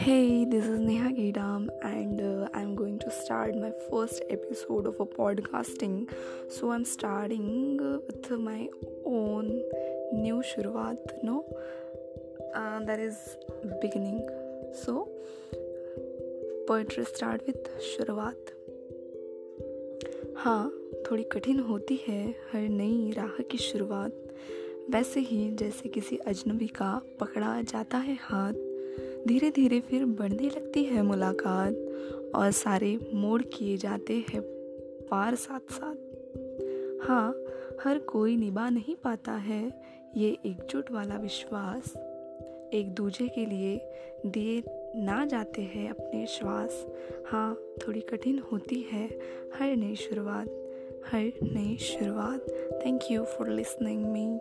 Hey, this is Neha Gaidam, and uh, I'm going to start my first episode of a podcasting. So I'm starting uh, with my own new shuruaat, no, uh, that is beginning. So poetry start with शुरुआत हाँ थोड़ी कठिन होती है हर नई राह की शुरुआत वैसे ही जैसे किसी अजनबी का पकड़ा जाता है हाथ धीरे धीरे फिर बढ़ने लगती है मुलाकात और सारे मोड़ किए जाते हैं पार साथ साथ हाँ हर कोई निभा नहीं पाता है ये एकजुट वाला विश्वास। एक दूजे के लिए दिए ना जाते हैं अपने श्वास। हाँ थोड़ी कठिन होती है। हर नई शुरुआत, हर नई शुरुआत। Thank you for listening me